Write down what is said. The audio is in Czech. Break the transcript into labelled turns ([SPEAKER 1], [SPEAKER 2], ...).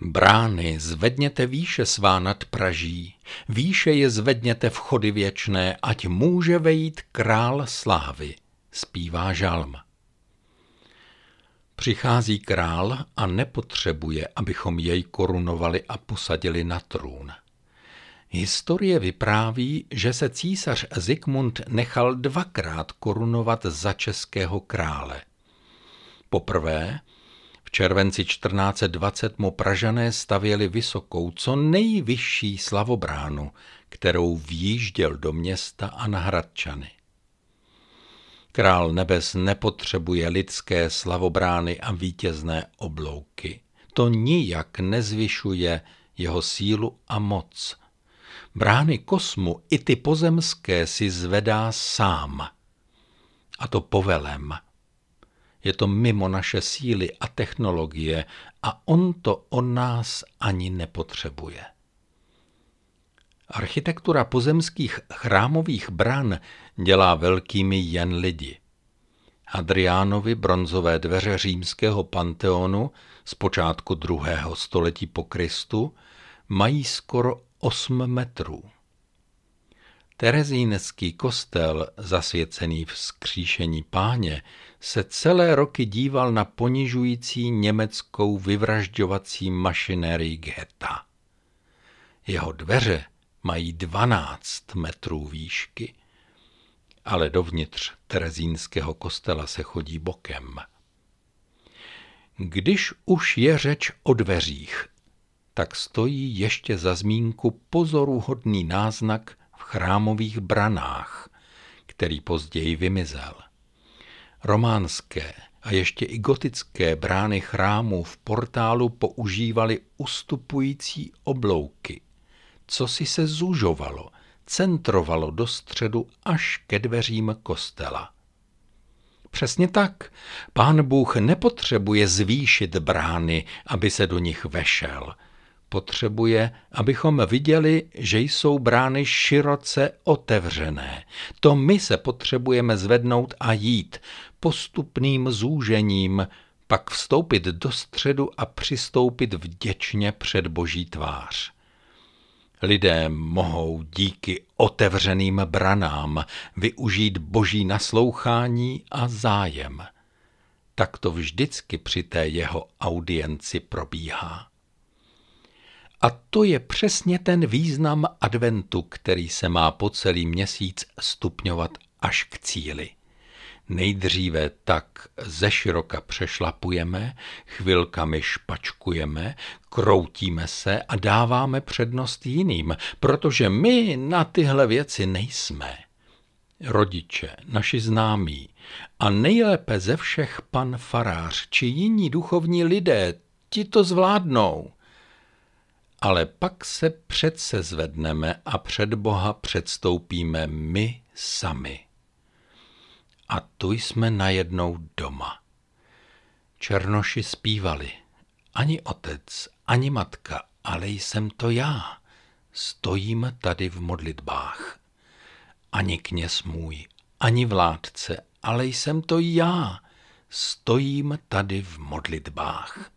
[SPEAKER 1] Brány zvedněte výše svá nad Praží, výše je zvedněte v chody věčné, ať může vejít král slávy, zpívá žalm. Přichází král a nepotřebuje, abychom jej korunovali a posadili na trůn. Historie vypráví, že se císař Zikmund nechal dvakrát korunovat za českého krále. Poprvé červenci 1420 mu Pražané stavěli vysokou, co nejvyšší slavobránu, kterou výjížděl do města a na Hradčany. Král nebes nepotřebuje lidské slavobrány a vítězné oblouky. To nijak nezvyšuje jeho sílu a moc. Brány kosmu i ty pozemské si zvedá sám. A to povelem je to mimo naše síly a technologie a on to od nás ani nepotřebuje. Architektura pozemských chrámových bran dělá velkými jen lidi. Hadriánovi bronzové dveře římského panteonu z počátku druhého století po Kristu mají skoro 8 metrů. Terezínský kostel, zasvěcený v skříšení páně, se celé roky díval na ponižující německou vyvražďovací mašinérii Geta. Jeho dveře mají 12 metrů výšky, ale dovnitř terezínského kostela se chodí bokem. Když už je řeč o dveřích, tak stojí ještě za zmínku pozoruhodný náznak v chrámových branách, který později vymizel. Románské a ještě i gotické brány chrámů v portálu používaly ustupující oblouky, co si se zužovalo, centrovalo do středu až ke dveřím kostela. Přesně tak. Pán Bůh nepotřebuje zvýšit brány, aby se do nich vešel. Potřebuje, abychom viděli, že jsou brány široce otevřené. To my se potřebujeme zvednout a jít, postupným zúžením pak vstoupit do středu a přistoupit vděčně před boží tvář. Lidé mohou díky otevřeným branám využít boží naslouchání a zájem. Tak to vždycky při té jeho audienci probíhá. A to je přesně ten význam adventu, který se má po celý měsíc stupňovat až k cíli. Nejdříve tak ze široka přešlapujeme, chvilkami špačkujeme, kroutíme se a dáváme přednost jiným, protože my na tyhle věci nejsme. Rodiče, naši známí a nejlépe ze všech pan farář či jiní duchovní lidé, ti to zvládnou. Ale pak se přece zvedneme a před Boha předstoupíme my sami. A tu jsme najednou doma. Černoši zpívali. Ani otec, ani matka, ale jsem to já. Stojím tady v modlitbách. Ani kněz můj, ani vládce, ale jsem to já. Stojím tady v modlitbách.